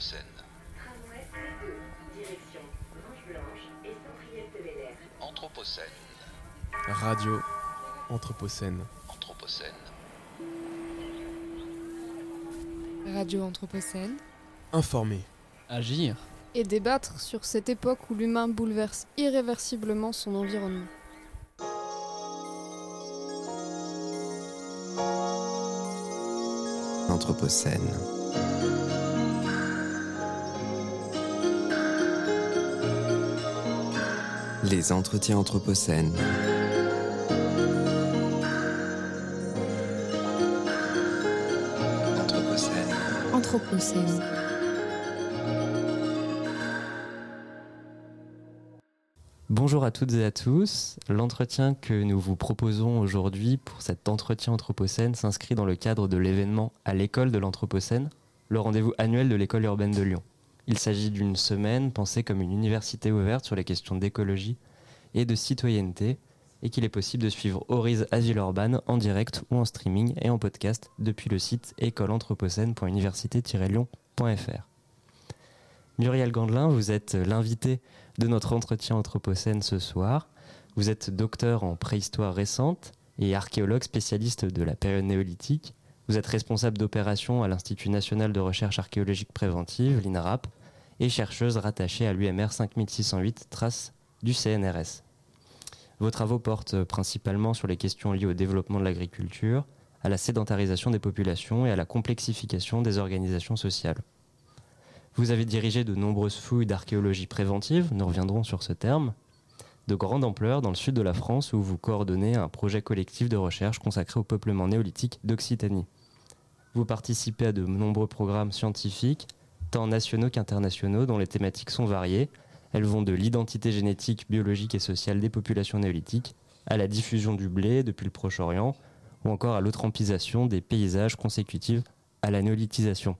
Anthropocène. Tramway C2, direction Grange Blanche et Saint-Priest-de-Bel-Air. Anthropocène. Radio Anthropocène. Anthropocène. Radio Anthropocène, Informer. Agir. et débattre sur cette époque où l'humain bouleverse irréversiblement son environnement. Anthropocène. Les entretiens anthropocènes. Anthropocène. Anthropocène. Bonjour à toutes et à tous. L'entretien que nous vous proposons aujourd'hui pour cet entretien Anthropocène s'inscrit dans le cadre de l'événement à l'école de l'Anthropocène, le rendez-vous annuel de l'école urbaine de Lyon. Il s'agit d'une semaine pensée comme une université ouverte sur les questions d'écologie et de citoyenneté et qu'il est possible de suivre Horizon Asile Urbaine en direct ou en streaming et en podcast depuis le site écoleanthropocène.université-lyon.fr. Muriel Gandelin, vous êtes l'invité de notre entretien Anthropocène ce soir. Vous êtes docteur en préhistoire récente et archéologue spécialiste de la période néolithique. Vous êtes responsable d'opérations à l'Institut national de recherche archéologique préventive, l'INRAP, et chercheuse rattachée à l'UMR 5608, trace du CNRS. Vos travaux portent principalement sur les questions liées au développement de l'agriculture, à la sédentarisation des populations et à la complexification des organisations sociales. Vous avez dirigé de nombreuses fouilles d'archéologie préventive, nous reviendrons sur ce terme, de grande ampleur dans le sud de la France où vous coordonnez un projet collectif de recherche consacré au peuplement néolithique d'Occitanie. Vous participez à de nombreux programmes scientifiques, tant nationaux qu'internationaux, dont les thématiques sont variées. Elles vont de l'identité génétique, biologique et sociale des populations néolithiques à la diffusion du blé depuis le Proche-Orient ou encore à l'autrampisation des paysages consécutifs à la néolithisation,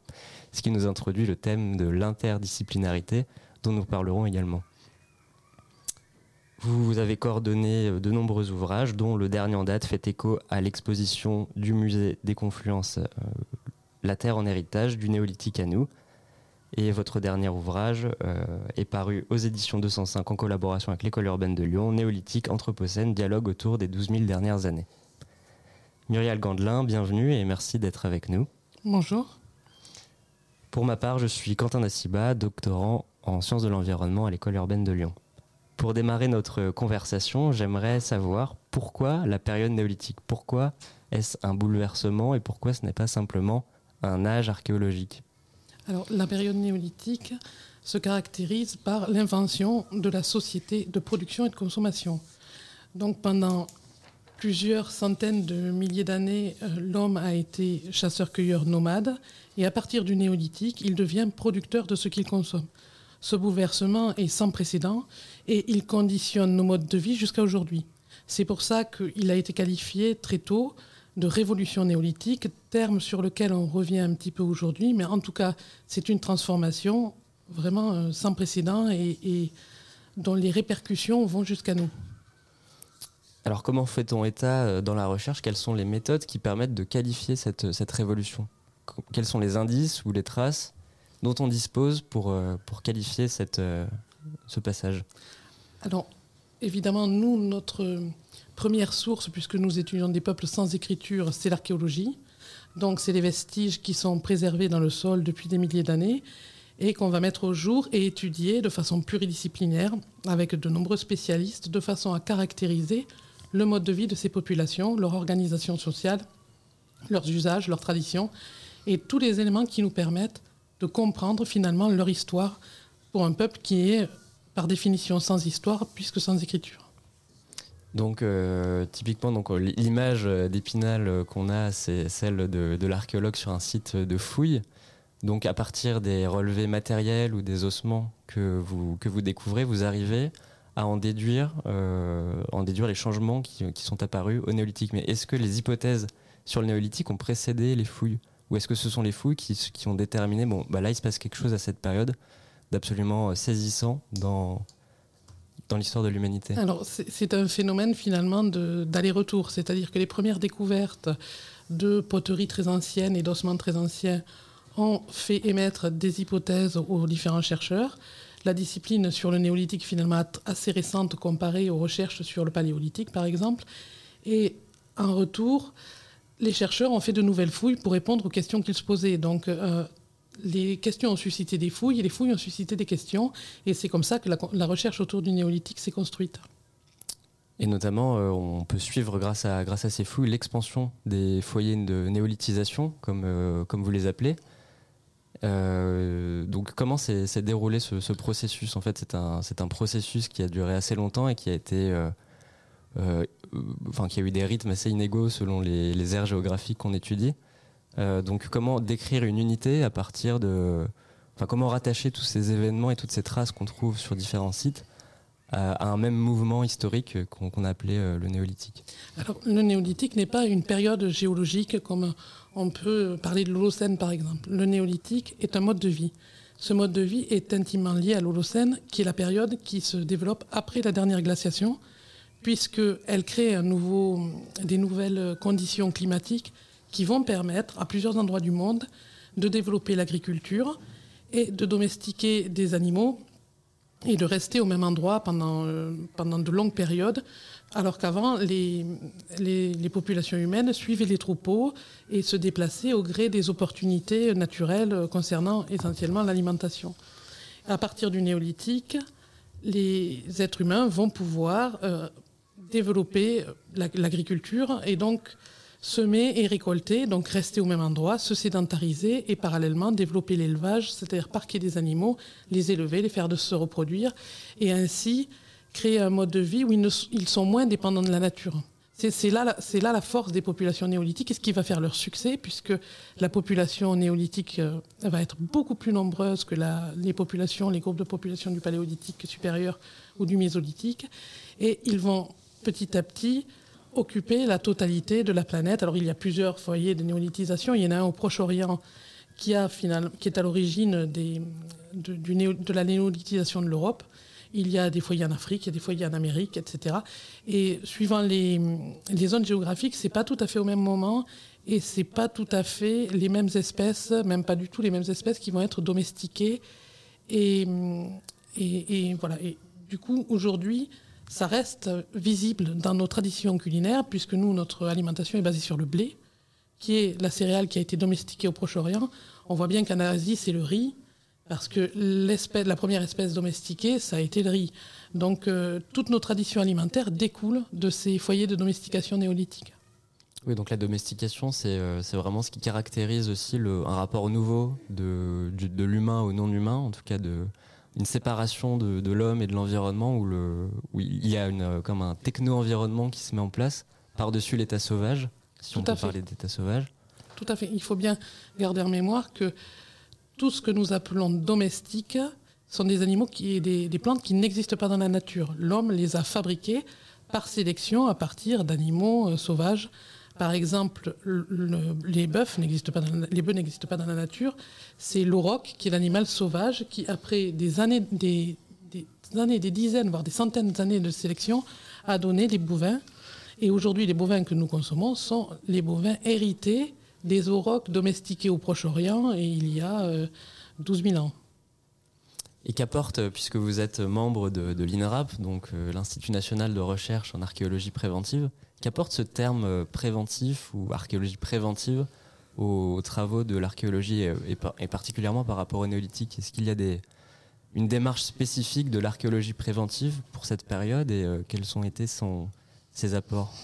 ce qui nous introduit le thème de l'interdisciplinarité dont nous parlerons également. Vous, avez coordonné euh, de nombreux ouvrages, dont le dernier en date fait écho à l'exposition du musée des Confluences euh, La Terre en héritage du néolithique à nous. Et votre dernier ouvrage euh, est paru aux éditions 205 en collaboration avec l'école urbaine de Lyon, Néolithique, Anthropocène, dialogue autour des 12 000 dernières années. Muriel Gandelin, bienvenue et merci d'être avec nous. Bonjour. Pour ma part, je suis Quentin Nassiba, doctorant en sciences de l'environnement à l'école urbaine de Lyon. Pour démarrer notre conversation, j'aimerais savoir pourquoi la période néolithique Pourquoi est-ce un bouleversement et pourquoi ce n'est pas simplement un âge archéologique? Alors, la période néolithique se caractérise par l'invention de la société de production et de consommation. Donc, pendant plusieurs centaines de milliers d'années, euh, l'homme a été chasseur-cueilleur nomade, et à partir du néolithique, il devient producteur de ce qu'il consomme. Ce bouleversement est sans précédent et il conditionne nos modes de vie jusqu'à aujourd'hui. C'est pour ça qu'il a été qualifié très tôt de révolution néolithique, terme sur lequel on revient un petit peu aujourd'hui, mais en tout cas, c'est une transformation vraiment euh, sans précédent et, dont les répercussions vont jusqu'à nous. Alors comment fait-on état euh, dans la recherche Quelles sont les méthodes qui permettent de qualifier cette, cette révolution? Qu- Quels sont les indices ou les traces? Dont on dispose pour, euh, pour qualifier cette, euh, ce passage Alors, évidemment, nous, notre première source, puisque nous étudions des peuples sans écriture, c'est l'archéologie. Donc, c'est les vestiges qui sont préservés dans le sol depuis des milliers d'années et qu'on va mettre au jour et étudier de façon pluridisciplinaire avec de nombreux spécialistes de façon à caractériser le mode de vie de ces populations, leur organisation sociale, leurs usages, leurs traditions et tous les éléments qui nous permettent de comprendre finalement leur histoire pour un peuple qui est par définition sans histoire puisque sans écriture. Donc euh, typiquement, donc, euh, l'image euh, d'Épinal qu'on a, c'est celle de, l'archéologue sur un site de fouille. Donc à partir des relevés matériels ou des ossements que vous, que vous découvrez, vous arrivez à en déduire, en déduire les changements qui, qui sont apparus au néolithique. Mais est-ce que les hypothèses sur le néolithique ont précédé les fouilles? Ou est-ce que ce sont les fouilles qui, qui ont déterminé, bon, bah là il se passe quelque chose à cette période d'absolument euh, saisissant dans, dans l'histoire de l'humanité? Alors c'est un phénomène finalement d'aller-retour, c'est-à-dire que les premières découvertes de poteries très anciennes et d'ossements très anciens ont fait émettre des hypothèses aux différents chercheurs. La discipline sur le néolithique finalement assez récente comparée aux recherches sur le paléolithique par exemple. Et en retour, les chercheurs ont fait de nouvelles fouilles pour répondre aux questions qu'ils se posaient. Donc euh, les questions ont suscité des fouilles et les fouilles ont suscité des questions. Et c'est comme ça que la, recherche autour du néolithique s'est construite. Et notamment, euh, on peut suivre grâce à, ces fouilles l'expansion des foyers de néolithisation, comme, euh, vous les appelez. Donc comment s'est déroulé ce, ce, processus? En fait, c'est un, processus qui a duré assez longtemps et qui a été... enfin, qui a eu des rythmes assez inégaux selon les, les aires géographiques qu'on étudie. donc comment décrire une unité à partir de... Enfin, comment rattacher tous ces événements et toutes ces traces qu'on trouve sur différents sites à un même mouvement historique qu'on appelait euh, le néolithique? Alors, le néolithique n'est pas une période géologique comme on peut parler de l'Holocène par exemple. Le néolithique est un mode de vie. Ce mode de vie est intimement lié à l'Holocène, qui est la période qui se développe après la dernière glaciation, puisqu'elle crée des nouvelles conditions climatiques qui vont permettre à plusieurs endroits du monde de développer l'agriculture et de domestiquer des animaux et de rester au même endroit pendant, euh, de longues périodes, alors qu'avant, les, populations humaines suivaient les troupeaux et se déplaçaient au gré des opportunités naturelles concernant essentiellement l'alimentation. À partir du néolithique, les êtres humains vont pouvoir euh, développer l'agriculture et donc semer et récolter, donc rester au même endroit, se sédentariser et parallèlement développer l'élevage, c'est-à-dire parquer des animaux, les élever, les faire de se reproduire et ainsi créer un mode de vie où ils, sont moins dépendants de la nature. C'est là, la force des populations néolithiques et ce qui va faire leur succès, puisque la population néolithique euh, va être beaucoup plus nombreuse que les populations, les groupes de population du paléolithique supérieur ou du mésolithique. Et ils vont petit à petit occuper la totalité de la planète. Alors il y a plusieurs foyers de néolithisation. Il y en a un au Proche-Orient qui, est à l'origine de, la néolithisation de l'Europe. Il y a des foyers en Afrique, il y a des foyers en Amérique, etc. Et suivant les, zones géographiques, c'est pas tout à fait au même moment et c'est pas tout à fait les mêmes espèces, même pas du tout les mêmes espèces qui vont être domestiquées. Et, et voilà. Et du coup, aujourd'hui, ça reste visible dans nos traditions culinaires, puisque nous, notre alimentation est basée sur le blé, qui est la céréale qui a été domestiquée au Proche-Orient. On voit bien qu'en Asie, c'est le riz, parce que la première espèce domestiquée, ça a été le riz. Donc, euh, toutes nos traditions alimentaires découlent de ces foyers de domestication néolithique. Oui, donc la domestication, c'est euh, vraiment ce qui caractérise aussi un rapport nouveau de l'humain au non-humain, en tout cas de, une séparation de, de l'homme et de l'environnement où, le, où il y a une, comme un techno-environnement qui se met en place par-dessus l'état sauvage, si tout on peut fait. parler d'état sauvage. Tout à fait. Il faut bien garder en mémoire que tout ce que nous appelons domestique sont des animaux qui, des, des plantes qui n'existent pas dans la nature. L'homme les a fabriqués par sélection à partir d'animaux euh, sauvages par exemple, le, les bœufs n'existent pas, dans, la nature. C'est l'auroch qui est l'animal sauvage qui, après des années, des, années, des dizaines, voire des centaines d'années de sélection, a donné des bovins. Et aujourd'hui, les bovins que nous consommons sont les bovins hérités des aurochs domestiqués au Proche-Orient et il y a euh, 12 000 ans. Et qu'apporte, puisque vous êtes membre de, de l'INRAP, donc euh, l'Institut national de recherche en archéologie préventive, Qu'apporte ce terme euh, préventif ou archéologie préventive aux travaux de l'archéologie et, et, particulièrement par rapport au néolithique Est-ce qu'il y a une démarche spécifique de l'archéologie préventive pour cette période et euh, quels ont été ses apports?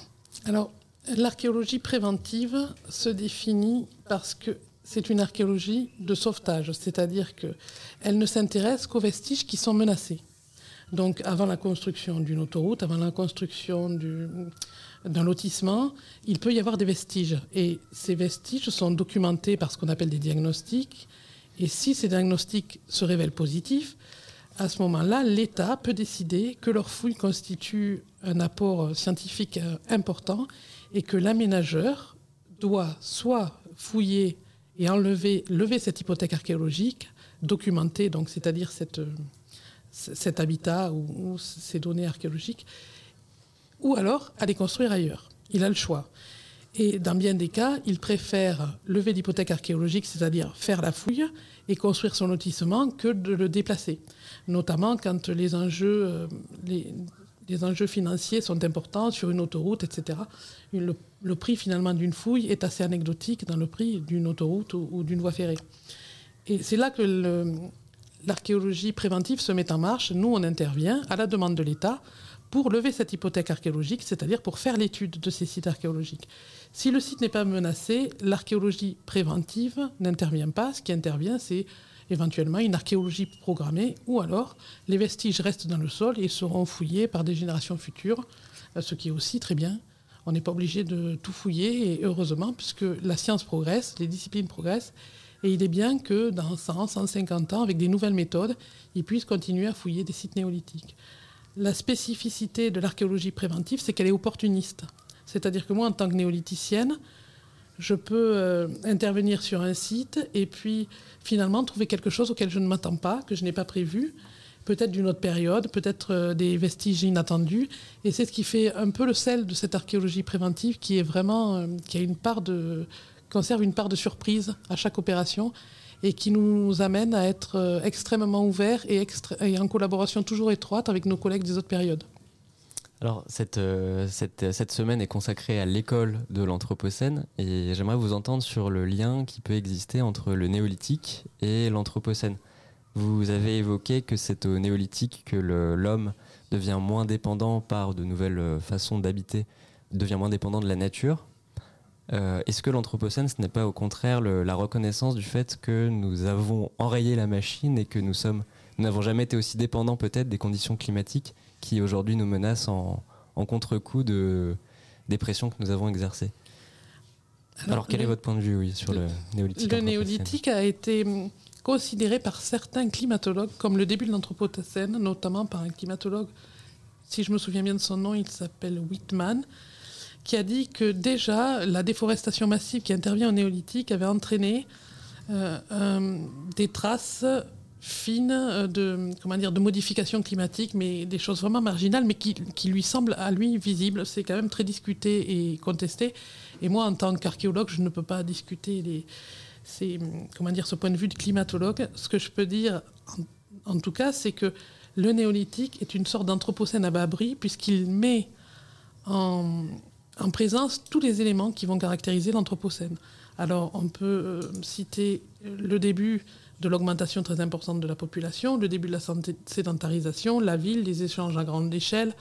Alors, l'archéologie préventive se définit parce que c'est une archéologie de sauvetage, c'est-à-dire qu'elle ne s'intéresse qu'aux vestiges qui sont menacés. Donc, avant la construction d'une autoroute, avant la construction du, d'un lotissement, il peut y avoir des vestiges. Et ces vestiges sont documentés par ce qu'on appelle des diagnostics. Et si ces diagnostics se révèlent positifs, à ce moment-là, l'État peut décider que leur fouille constitue un apport scientifique euh, important et que l'aménageur doit soit fouiller et enlever, lever cette hypothèque archéologique, documenter, donc c'est-à-dire cette, euh, cet habitat ou, ces données archéologiques, ou alors aller construire ailleurs. Il a le choix. Et dans bien des cas, ils préfèrent lever l'hypothèque archéologique, c'est-à-dire faire la fouille et construire son lotissement, que de le déplacer. Notamment quand les enjeux, euh, les, les financiers sont importants sur une autoroute, etc. Le, le prix finalement d'une fouille est assez anecdotique dans le prix d'une autoroute ou, ou d'une voie ferrée. Et c'est là que le- l'archéologie préventive se met en marche. Nous, on intervient à la demande de l'État pour lever cette hypothèque archéologique, c'est-à-dire pour faire l'étude de ces sites archéologiques. Si le site n'est pas menacé, l'archéologie préventive n'intervient pas. Ce qui intervient, c'est éventuellement une archéologie programmée, ou alors les vestiges restent dans le sol et seront fouillés par des générations futures, ce qui est aussi très bien. On n'est pas obligé de tout fouiller, et heureusement, puisque la science progresse, les disciplines progressent, et il est bien que dans 100, 150 ans, avec des nouvelles méthodes, ils puissent continuer à fouiller des sites néolithiques. La spécificité de l'archéologie préventive, c'est qu'elle est opportuniste. C'est-à-dire que moi, en tant que néolithicienne, je peux euh, intervenir sur un site et puis finalement trouver quelque chose auquel je ne m'attends pas, que je n'ai pas prévu, peut-être d'une autre période, peut-être euh, des vestiges inattendus. Et c'est ce qui fait un peu le sel de cette archéologie préventive qui est vraiment, euh, qui a une part de, conserve une part de surprise à chaque opération et qui nous amène à être euh, extrêmement ouverts et, en collaboration toujours étroite avec nos collègues des autres périodes. Alors, cette, euh, cette, cette semaine est consacrée à l'école de l'Anthropocène et j'aimerais vous entendre sur le lien qui peut exister entre le néolithique et l'Anthropocène. Vous avez évoqué que c'est au néolithique que l'homme devient moins dépendant par de nouvelles euh, façons d'habiter, devient moins dépendant de la nature. Euh, Est-ce que l'Anthropocène, ce n'est pas au contraire le- la reconnaissance du fait que nous avons enrayé la machine et que nous sommes, n'avons jamais été aussi dépendants peut-être des conditions climatiques qui aujourd'hui nous menacent en, en contre-coup de, des pressions que nous avons exercées? Alors, quel le- est votre point de vue oui, sur le néolithique Le néolithique a été hum, considéré par certains climatologues comme le début de l'Anthropocène, notamment par un climatologue, si je me souviens bien de son nom, il s'appelle Whitman, qui a dit que déjà la déforestation massive qui intervient au néolithique avait entraîné euh, un- des traces fines euh, de, comment dire, de modifications climatiques, mais des choses vraiment marginales, mais qui, qui lui semblent à lui visibles. C'est quand même très discuté et contesté. Et moi, en tant qu'archéologue, je ne peux pas discuter les, comment dire, ce point de vue de climatologue. Ce que je peux dire, en, en tout cas, c'est que le néolithique est une sorte d'anthropocène à bas abri, puisqu'il met en, en présence tous les éléments qui vont caractériser l'anthropocène. Alors, on peut euh, citer le début de l'augmentation très importante de la population, le début de la sédentarisation, la ville, les échanges à grande échelle,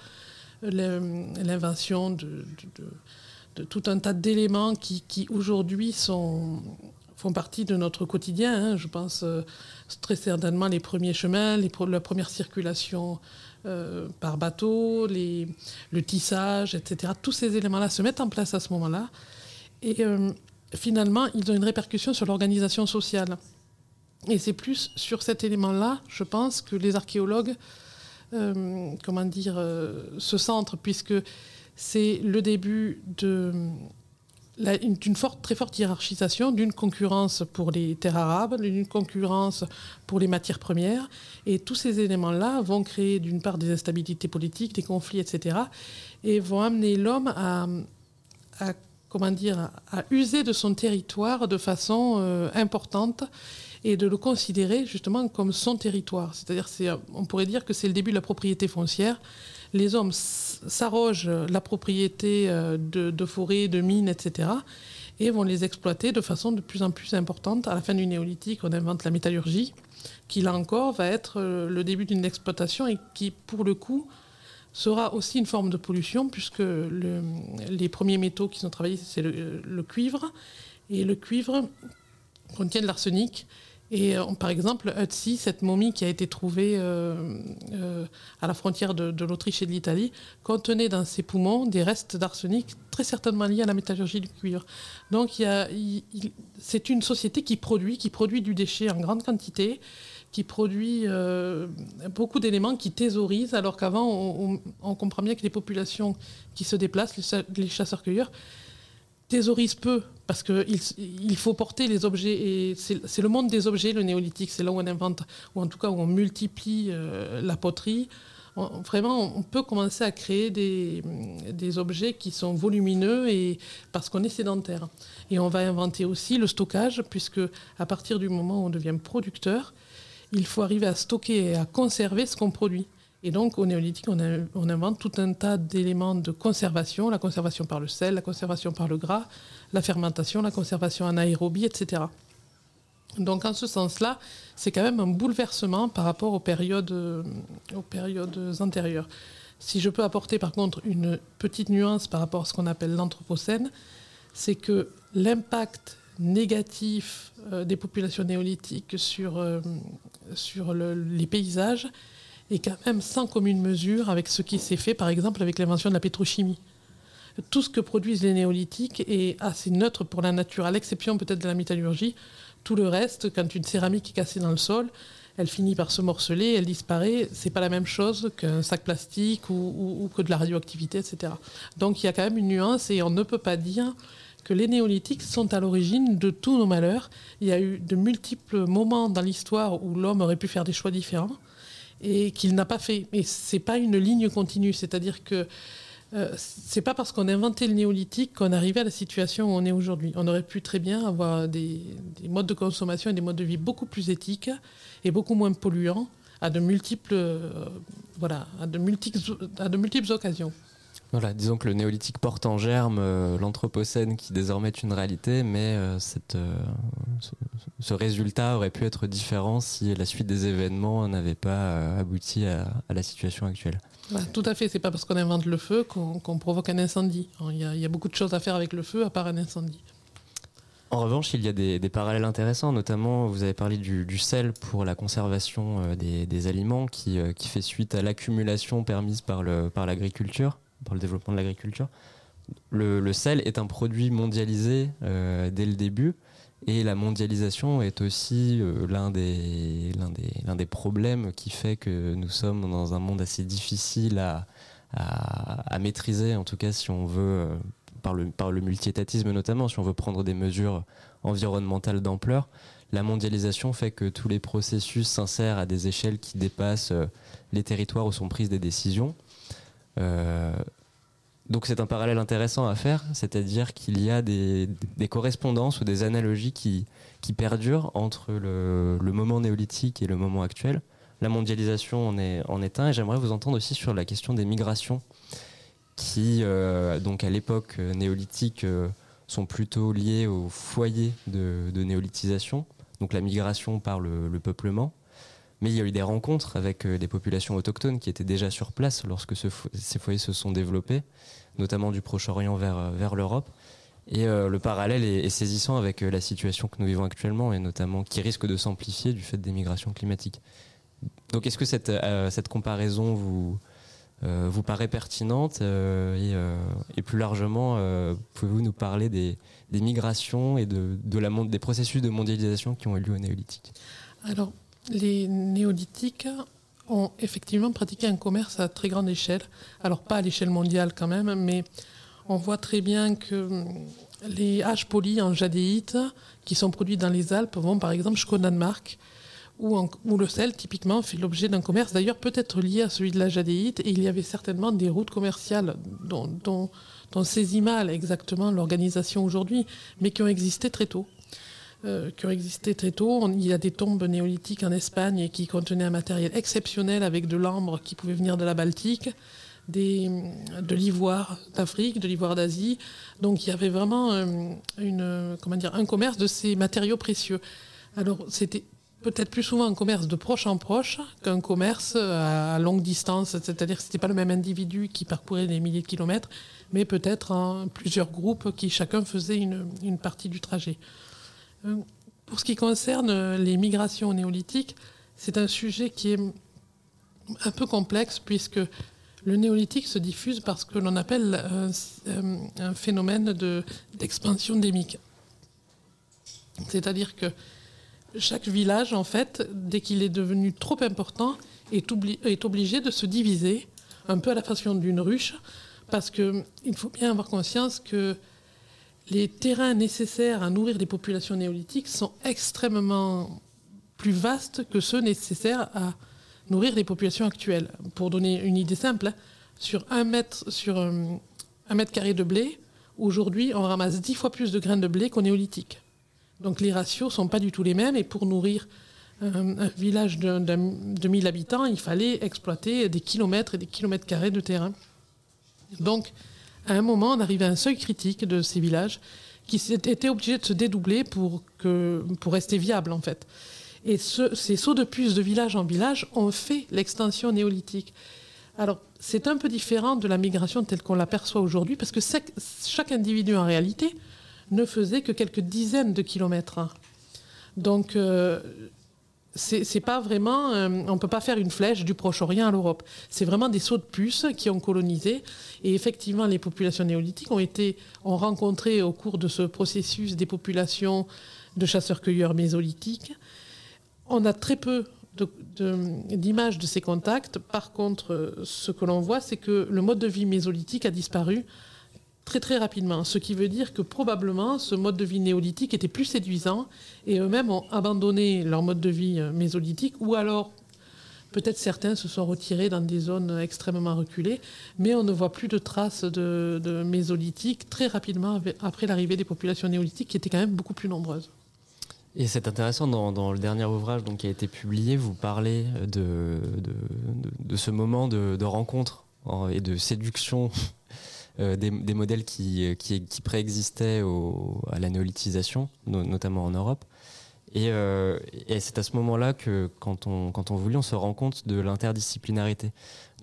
le- l'invention de, tout un tas d'éléments qui aujourd'hui sont partie de notre quotidien. hein. Je pense euh, très certainement les premiers chemins, les la première circulation euh, par bateau, le tissage, etc. Tous ces éléments-là se mettent en place à ce moment-là. Et euh, finalement, ils ont une répercussion sur l'organisation sociale. Et c'est plus sur cet élément-là, je pense, que les archéologues, comment dire, se centrent, puisque c'est le début de une- forte, très forte hiérarchisation, d'une concurrence pour les terres arabes, d'une concurrence pour les matières premières. Et tous ces éléments-là vont créer d'une part des instabilités politiques, des conflits, etc. Et vont amener l'homme à, à, user de son territoire de façon euh, importante et de le considérer justement comme son territoire. C'est-à-dire, c'est, on pourrait dire que c'est le début de la propriété foncière. Les hommes s'arrogent la propriété euh, de, forêts, de mines, etc. et vont les exploiter de façon de plus en plus importante. À la fin du néolithique, on invente la métallurgie, qui là encore va être euh, le début d'une exploitation et qui, pour le coup, sera aussi une forme de pollution, puisque le- les premiers métaux qui sont travaillés, c'est le, le cuivre. Et le cuivre contient de l'arsenic. Et euh, par exemple, Ötzi, cette momie qui a été trouvée euh, euh, à la frontière de, l'Autriche et de l'Italie, contenait dans ses poumons des restes d'arsenic très certainement liés à la métallurgie du cuivre. Donc c'est une société qui produit, qui produit du déchet en grande quantité, qui produit beaucoup d'éléments, qui thésaurise, alors qu'avant, on, on- comprend bien que les populations qui se déplacent, les chasseurs-cueilleurs, thésaurisent peu, parce qu'il il faut porter les objets, et c'est le monde des objets, le néolithique, c'est là où on invente, ou en tout cas où on multiplie euh, la poterie, vraiment, on peut commencer à créer des, objets qui sont volumineux parce qu'on est sédentaire. Et on va inventer aussi le stockage, puisque à partir du moment où on devient producteur, il faut arriver à stocker et à conserver ce qu'on produit. Et donc, au néolithique, on, invente tout un tas d'éléments de conservation, la conservation par le sel, la conservation par le gras, la fermentation, la conservation en aérobie, etc. Donc, en ce sens-là, c'est quand même un bouleversement par rapport aux périodes, aux périodes antérieures. Si je peux apporter par contre une petite nuance par rapport à ce qu'on appelle l'anthropocène, c'est que l'impact négatif euh, des populations néolithiques sur, euh, sur le- les paysages est quand même sans commune mesure avec ce qui s'est fait par exemple avec l'invention de la pétrochimie. Tout ce que produisent les néolithiques est assez neutre pour la nature, à l'exception peut-être de la métallurgie. Tout le reste, quand une céramique est cassée dans le sol, elle finit par se morceler, elle disparaît. C'est pas la même chose qu'un sac plastique ou, que de la radioactivité, etc. Donc il y a quand même une nuance et on ne peut pas dire que les néolithiques sont à l'origine de tous nos malheurs. Il y a eu de multiples moments dans l'histoire où l'homme aurait pu faire des choix différents et qu'il n'a pas fait. Et c'est pas une ligne continue, c'est-à-dire que euh, c'est pas parce qu'on a inventé le néolithique qu'on arrivait à la situation où on est aujourd'hui. On aurait pu très bien avoir des, des modes de consommation et des modes de vie beaucoup plus éthiques et beaucoup moins polluants à de multiples, euh, voilà, à de multiples, à de multiples occasions. Voilà, disons que le néolithique porte en germe euh, l'anthropocène qui désormais est une réalité, mais euh, cette, euh, ce, ce résultat aurait pu être différent si la suite des événements n'avait pas euh, abouti à, à la situation actuelle. Tout à fait, c'est pas parce qu'on invente le feu qu'on provoque un incendie. Il y, a, il y a beaucoup de choses à faire avec le feu à part un incendie. En revanche, il y a des, des parallèles intéressants, notamment vous avez parlé du, du sel pour la conservation euh, des, des aliments qui, euh, qui fait suite à l'accumulation permise par l'agriculture, par le développement de l'agriculture. Le, sel est un produit mondialisé euh, dès le début et la mondialisation est aussi euh, l'un des, des, problèmes qui fait que nous sommes dans un monde assez difficile à, à, maîtriser, en tout cas si on veut euh, par le, par le multiétatisme notamment, si on veut prendre des mesures environnementales d'ampleur, la mondialisation fait que tous les processus s'insèrent à des échelles qui dépassent les territoires où sont prises des décisions. Euh, donc c'est un parallèle intéressant à faire, c'est-à-dire qu'il y a des, correspondances ou des analogies qui, qui perdurent entre le, moment néolithique et le moment actuel. La mondialisation en est, en est un, et j'aimerais vous entendre aussi sur la question des migrations qui, euh, donc à l'époque néolithique, euh, sont plutôt liées au foyer de, néolithisation, donc la migration par le peuplement. Mais il y a eu des rencontres avec euh, des populations autochtones qui étaient déjà sur place lorsque ces foyers se sont développés, notamment du Proche-Orient vers, euh, l'Europe. Et euh, le parallèle est, saisissant avec la situation que nous vivons actuellement, et notamment qui risque de s'amplifier du fait des migrations climatiques. Donc est-ce que cette, comparaison vous, vous paraît pertinente et, plus largement, pouvez-vous nous parler des, migrations et de, des processus de mondialisation qui ont eu lieu au néolithique? Alors, les néolithiques ont effectivement pratiqué un commerce à très grande échelle. Alors, pas à l'échelle mondiale quand même, mais on voit très bien que hum, les haches polies en jadéite qui sont produites dans les Alpes vont par exemple jusqu'au Danemark, où le sel typiquement fait l'objet d'un commerce d'ailleurs peut-être lié à celui de la jadéite, et il y avait certainement des routes commerciales dont, dont, dont saisit mal exactement l'organisation aujourd'hui, mais qui ont existé très tôt euh, qui ont existé très tôt. Il y a des tombes néolithiques en Espagne qui contenaient un matériel exceptionnel avec de l'ambre qui pouvait venir de la Baltique, des, de l'ivoire d'Afrique, de l'ivoire d'Asie. Donc il y avait vraiment euh, une, comment dire, un commerce de ces matériaux précieux. Alors c'était peut-être plus souvent un commerce de proche en proche qu'un commerce à longue distance, c'est-à-dire que ce n'était pas le même individu qui parcourait des milliers de kilomètres, mais peut-être plusieurs groupes qui chacun faisait une, une partie du trajet. Euh, Pour ce qui concerne euh, les migrations néolithiques, c'est un sujet qui est un peu complexe puisque le néolithique se diffuse par ce que l'on appelle un, euh, un phénomène de- d'expansion endémique. C'est-à-dire que chaque village, en fait, dès qu'il est devenu trop important, est obligé de se diviser, un peu à la façon d'une ruche, parce qu'il faut bien avoir conscience que les terrains nécessaires à nourrir des populations néolithiques sont extrêmement plus vastes que ceux nécessaires à nourrir les populations actuelles. Pour donner une idée simple, sur un mètre, sur, euh, un mètre carré de blé, aujourd'hui, on ramasse dix fois plus de graines de blé qu'au néolithique. Donc les ratios sont pas du tout les mêmes. Et pour nourrir euh, un village de, de 1000 habitants, il fallait exploiter des kilomètres et des kilomètres carrés de terrain. Donc, à un moment, on arrivait à un seuil critique de ces villages qui étaient obligés de se dédoubler pour, pour rester viables, en fait. Et ce- ces sauts de puce de village en village ont fait l'extension néolithique. Alors, c'est un peu différent de la migration telle qu'on l'aperçoit aujourd'hui, parce que chaque, chaque individu, en réalité, ne faisait que quelques dizaines de kilomètres. hein. Donc, euh, c'est pas vraiment. euh, on peut pas faire une flèche du Proche-Orient à l'Europe. C'est vraiment des sauts de puce qui ont colonisé. Et effectivement, les populations néolithiques ont rencontré au cours de ce processus des populations de chasseurs-cueilleurs mésolithiques. On a très peu d'images de, ces contacts. Par contre, euh, ce que l'on voit, c'est que le mode de vie mésolithique a disparu très très rapidement. Ce qui veut dire que probablement ce mode de vie néolithique était plus séduisant et eux-mêmes ont abandonné leur mode de vie euh, mésolithique ou alors peut-être certains se sont retirés dans des zones extrêmement reculées, mais on ne voit plus de traces de, de mésolithique très rapidement après l'arrivée des populations néolithiques qui étaient quand même beaucoup plus nombreuses. Et c'est intéressant, dans, le dernier ouvrage donc, qui a été publié, vous parlez de, ce moment de, rencontre en- et de séduction des, des modèles qui, qui préexistaient à la néolithisation, no- notamment en Europe. Et, euh, et c'est à ce moment-là que, quand on, quand on on se rend compte de l'interdisciplinarité.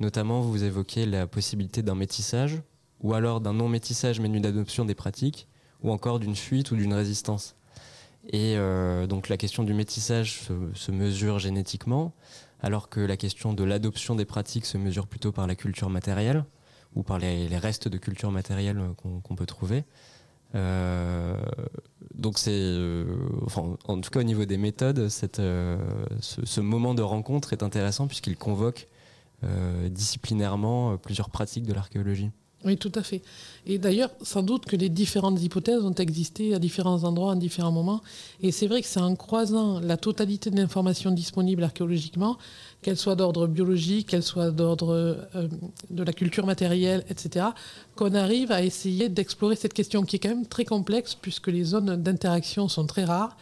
Notamment, vous évoquez la possibilité d'un métissage, ou alors d'un non-métissage mais d'une adoption des pratiques, ou encore d'une fuite ou d'une résistance. Et euh, donc la question du métissage se mesure génétiquement, alors que la question de l'adoption des pratiques se mesure plutôt par la culture matérielle ou par les, restes de culture matérielle qu'on qu'on peut trouver. Euh, donc c'est, euh, en tout cas au niveau des méthodes, cette, euh, ce, moment de rencontre est intéressant puisqu'il convoque euh, disciplinairement euh, plusieurs pratiques de l'archéologie. Oui, tout à fait. Et d'ailleurs, sans doute que les différentes hypothèses ont existé à différents endroits, à différents moments. Et c'est vrai que c'est en croisant la totalité de l'information disponible archéologiquement, qu'elle soit d'ordre biologique, qu'elle soit d'ordre euh, de la culture matérielle, etc., qu'on arrive à essayer d'explorer cette question qui est quand même très complexe puisque les zones d'interaction sont très rares.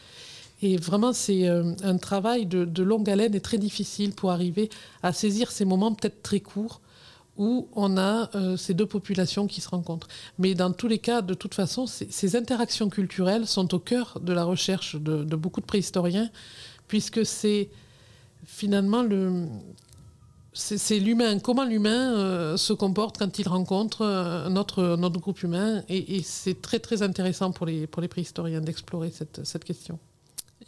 Et vraiment, c'est euh, un travail de, de longue haleine et très difficile pour arriver à saisir ces moments peut-être très courts où on a euh, ces deux populations qui se rencontrent. Mais dans tous les cas, de toute façon, ces, interactions culturelles sont au cœur de la recherche de, beaucoup de préhistoriens, puisque c'est finalement le, c'est l'humain, comment l'humain euh, se comporte quand il rencontre euh, autre groupe humain. Et, c'est très très intéressant pour les, préhistoriens d'explorer cette question.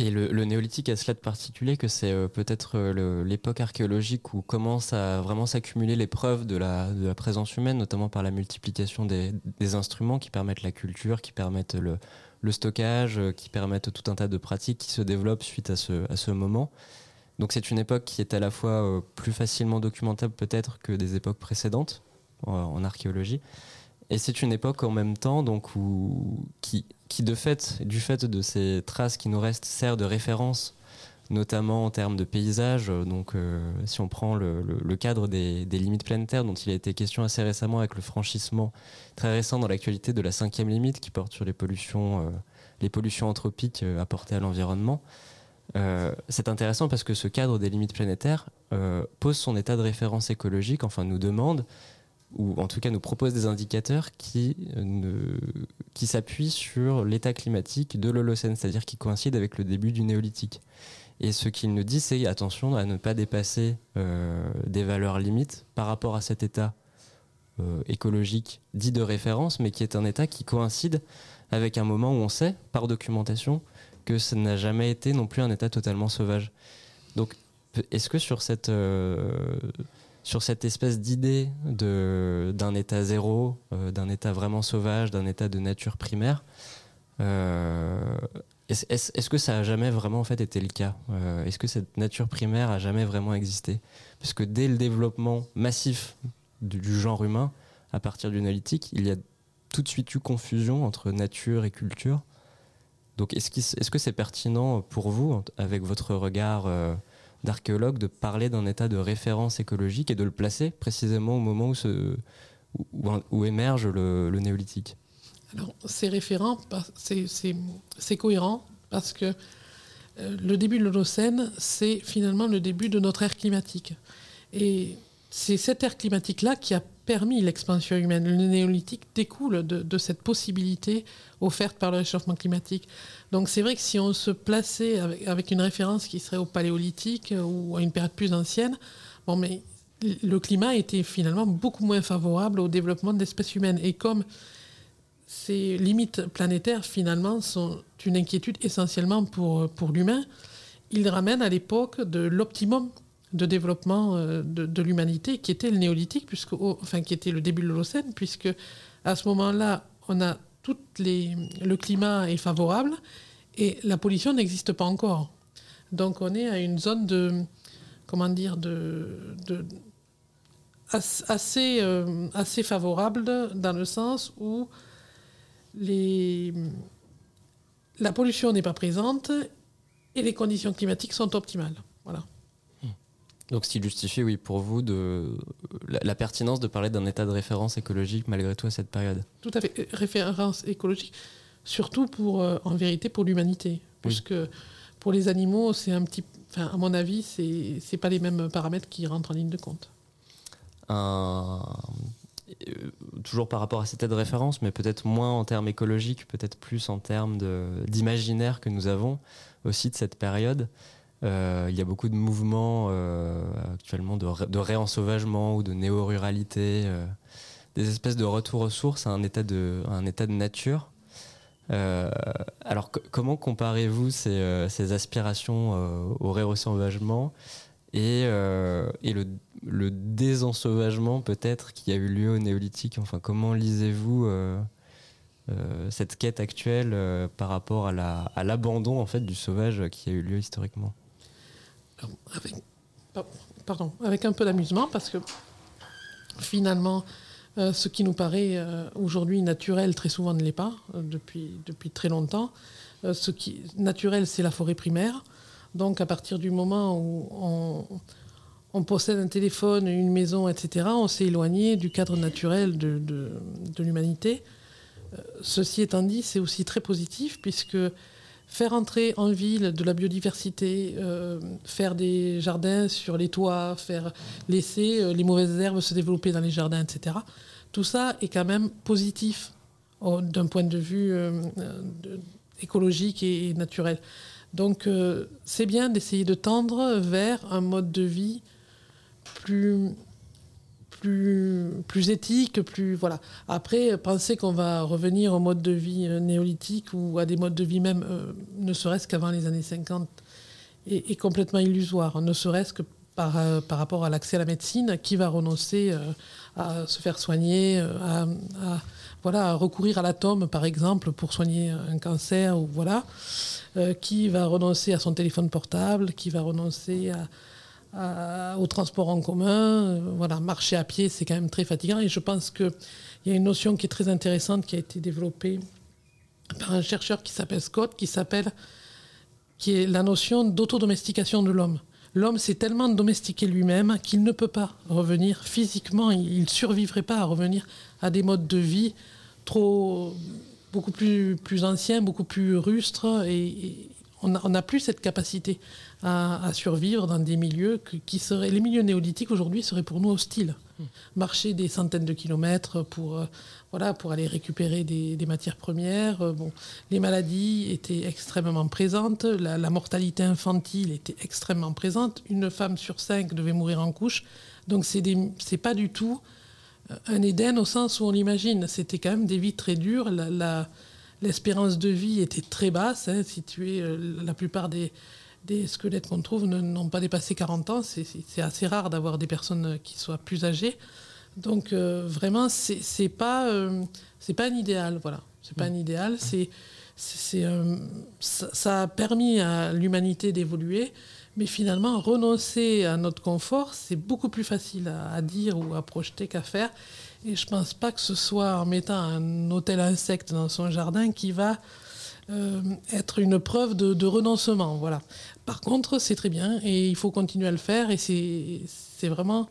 Et le, néolithique a cela de particulier que c'est euh, peut-être euh, l'époque archéologique où commencent à vraiment s'accumuler les preuves de la, présence humaine, notamment par la multiplication des, instruments qui permettent la culture, qui permettent le, stockage, euh, qui permettent tout un tas de pratiques qui se développent suite à ce, moment. Donc c'est une époque qui est à la fois plus facilement documentable peut-être que des époques précédentes en, archéologie. Et c'est une époque en même temps donc qui, qui de fait, du fait de ces traces qui nous restent, sert de référence, notamment en termes de paysage. Donc, euh, si on prend le, cadre des, limites planétaires, dont il a été question assez récemment avec le franchissement très récent dans l'actualité de la cinquième limite qui porte sur les pollutions, euh, les pollutions anthropiques euh, apportées à l'environnement. C'est intéressant parce que ce cadre des limites planétaires pose son état de référence écologique, enfin nous demande ou en tout cas nous propose des indicateurs qui, euh, qui s'appuient sur l'état climatique de l'Holocène, c'est-à-dire qui coïncide avec le début du néolithique. Et ce qu'il nous dit, c'est attention à ne pas dépasser euh, des valeurs limites par rapport à cet état euh, écologique dit de référence, mais qui est un état qui coïncide avec un moment où on sait, par documentation, que ça n'a jamais été non plus un état totalement sauvage. Donc, est-ce que sur cette, sur cette espèce d'idée d'un état zéro, euh, d'un état vraiment sauvage, d'un état de nature primaire, euh, est-ce que ça a jamais vraiment en fait été le cas? Euh, Est-ce que cette nature primaire a jamais vraiment existé? Parce que dès le développement massif du, genre humain, à partir du néolithique, il y a tout de suite eu confusion entre nature et culture. Donc s- est-ce que c'est pertinent pour vous, avec votre regard d'archéologues de parler d'un état de référence écologique et de le placer précisément au moment où, se, où, émerge le, néolithique Alors, c'est référent, c'est cohérent parce que euh, le début de l'Holocène, c'est finalement le début de notre ère climatique. Et c'est cette ère climatique-là qui a permis l'expansion humaine. Le néolithique découle de, cette possibilité offerte par le réchauffement climatique. Donc c'est vrai que si on se plaçait avec, une référence qui serait au paléolithique ou à une période plus ancienne, mais le climat était finalement beaucoup moins favorable au développement de l'espèce humaine. Et comme ces limites planétaires, finalement, sont une inquiétude essentiellement pour, pour l'humain. Il ramène à l'époque de l'optimum de développement euh, de, l'humanité, qui était le néolithique, puisque, enfin, qui était le début de l'Holocène, puisque à ce moment-là, on a toutes les, le climat est favorable et la pollution n'existe pas encore. Donc on est à une zone de, comment dire, de, euh, assez favorable dans le sens où la pollution n'est pas présente et les conditions climatiques sont optimales. Voilà. Donc, ce qui justifie, oui, pour vous, de, la, la pertinence de parler d'un état de référence écologique malgré tout à cette période. Tout à fait. Euh, Référence écologique, surtout pour, euh, en vérité, pour l'humanité. Puisque pour les animaux, c'est un petit. Enfin, à mon avis, c'est c'est pas les mêmes paramètres qui rentrent en ligne de compte. Un- euh, toujours par rapport à cet état de référence, mais peut-être moins en termes écologiques, peut-être plus en termes de- d'imaginaire que nous avons aussi de cette période. Euh, il y a beaucoup de mouvements euh, actuellement de, ré- de ou de néo-ruralité, euh, des espèces de retour aux sources à un état de, nature. Alors, co- comment comparez-vous ces, aspirations au réensauvagement et, et le, le désensauvagement peut-être qui a eu lieu au néolithique? Enfin, comment lisez-vous cette quête actuelle par rapport à la- à l'abandon en fait du sauvage qui a eu lieu historiquement? Avec, pa- pardon, avec un peu d'amusement, parce que finalement, euh, ce qui nous paraît euh, aujourd'hui naturel, très souvent ne l'est pas, euh, depuis, depuis très longtemps. Ce qui naturel, c'est la forêt primaire. Donc, à partir du moment où on, possède un téléphone, une maison, etc., on s'est éloigné du cadre naturel de, de- de l'humanité. Ceci étant dit, c'est aussi très positif, puisque faire entrer en ville de la biodiversité, euh, faire des jardins sur les toits, faire laisser euh, les mauvaises herbes se développer dans les jardins, etc. Tout ça est quand même positif d'un point de vue euh, écologique et, naturel. Donc c'est bien d'essayer de tendre vers un mode de vie plus plus, éthique, plus voilà. Après, penser qu'on va revenir au mode de vie euh, néolithique ou à des modes de vie même, euh, ne serait-ce qu'avant les années 50, est, complètement illusoire. Ne serait-ce que par, euh, par rapport à l'accès à la médecine, qui va renoncer à se faire soigner, à, à, voilà, à recourir à l'atome, par exemple, pour soigner un cancer, ou voilà, qui va renoncer à son téléphone portable, qui va renoncer à, à- au transport en commun. Euh, voilà, marcher à pied, c'est quand même très fatigant. Et je pense qu'il y a une notion qui est très intéressante qui a été développée par un chercheur qui s'appelle Scott, qui s'appelle qui est la notion d'autodomestication de l'homme. L'homme s'est tellement domestiqué lui-même qu'il ne peut pas revenir physiquement, il ne survivrait pas à revenir à des modes de vie trop beaucoup plus, anciens, beaucoup plus rustres, on n'a plus cette capacité à, à survivre dans des milieux que- qui seraient... Les milieux néolithiques aujourd'hui seraient pour nous hostiles. Marcher des centaines de kilomètres pour, euh, voilà, pour aller récupérer des, des matières premières. euh, bon, les maladies étaient extrêmement présentes, la, la mortalité infantile était extrêmement présente. Une femme sur cinq devait mourir en couche. Donc c'est des- c'est pas du tout euh, un Éden au sens où on l'imagine. C'était quand même des vies très dures. La- la- L'espérance de vie était très basse. Hein, située, euh, la plupart des, squelettes qu'on trouve n'ont pas dépassé 40 ans. C'est- assez rare d'avoir des personnes qui soient plus âgées. Donc euh, vraiment, c'est pas euh, pas un idéal, voilà. C'est pas un idéal. Euh, ça, a permis à l'humanité d'évoluer, mais finalement renoncer à notre confort, c'est beaucoup plus facile à dire ou à projeter qu'à faire. Et je pense pas que ce soit en mettant un hôtel insecte dans son jardin qui va euh, être une preuve de, renoncement. Voilà. Par contre, c'est très bien et il faut continuer à le faire et c'est vraiment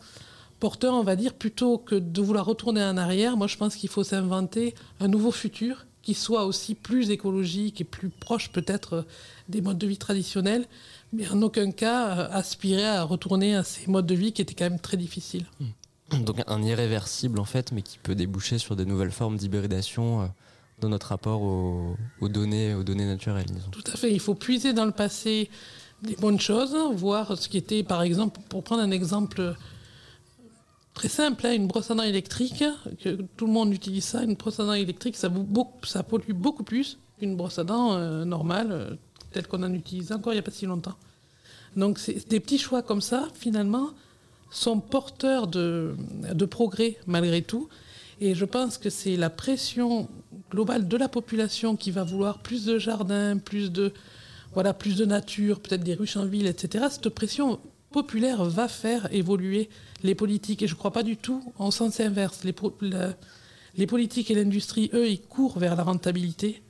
porteur, on va dire, plutôt que de vouloir retourner en arrière. Moi, je pense qu'il faut s'inventer un nouveau futur qui soit aussi plus écologique et plus proche peut-être des modes de vie traditionnels, mais en aucun cas euh, aspirer à retourner à ces modes de vie qui étaient quand même très difficiles. Donc un irréversible en fait, mais qui peut déboucher sur des nouvelles formes d'hybridation euh, dans notre rapport aux, données, aux données naturelles. Disons. Tout à fait. Il faut puiser dans le passé des bonnes choses, voir ce qui était, par exemple, pour prendre un exemple très simple, hein, une brosse à dents électrique, que tout le monde utilise ça, une brosse à dents électrique, ça, pollue beaucoup plus qu'une brosse à dents euh, normale, euh, telle qu'on en utilise encore il n'y a pas si longtemps. Donc c'est des petits choix comme ça, finalement, sont porteurs de, progrès malgré tout. Et je pense que c'est la pression globale de la population qui va vouloir plus de jardins, plus de, voilà, plus de nature, peut-être des ruches en ville, etc. Cette pression populaire va faire évoluer les politiques. Et je ne crois pas du tout en sens inverse. Les, politiques et l'industrie, eux, ils courent vers la rentabilité,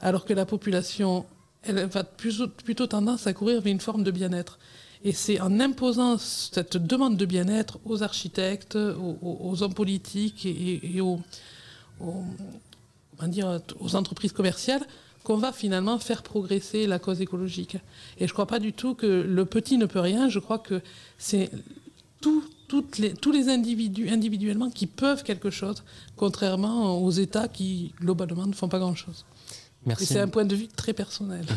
alors que la population, elle va plutôt tendance à courir vers une forme de bien-être. Et c'est en imposant cette demande de bien-être aux architectes, aux, hommes politiques et, aux, entreprises commerciales qu'on va finalement faire progresser la cause écologique. Et je ne crois pas du tout que le petit ne peut rien. Je crois que c'est tous les individus individuellement qui peuvent quelque chose, contrairement aux États qui, globalement, ne font pas grand-chose. Merci. c'est un point de vue très personnel.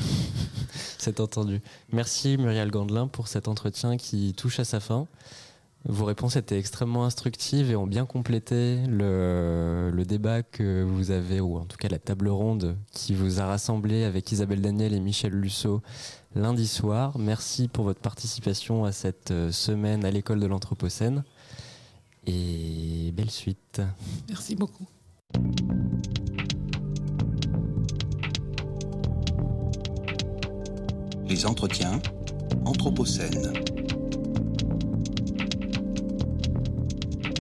C'est entendu. Merci Muriel Gandelin pour cet entretien qui touche à sa fin. Vos réponses étaient extrêmement instructives et ont bien complété le, le débat que vous avez, ou en tout cas la table ronde qui vous a rassemblé avec Isabelle Daniel et Michel Lusso lundi soir. Merci pour votre participation à cette euh, semaine à l'école de l'Anthropocène. Et belle suite. Merci beaucoup. Les entretiens Anthropocène.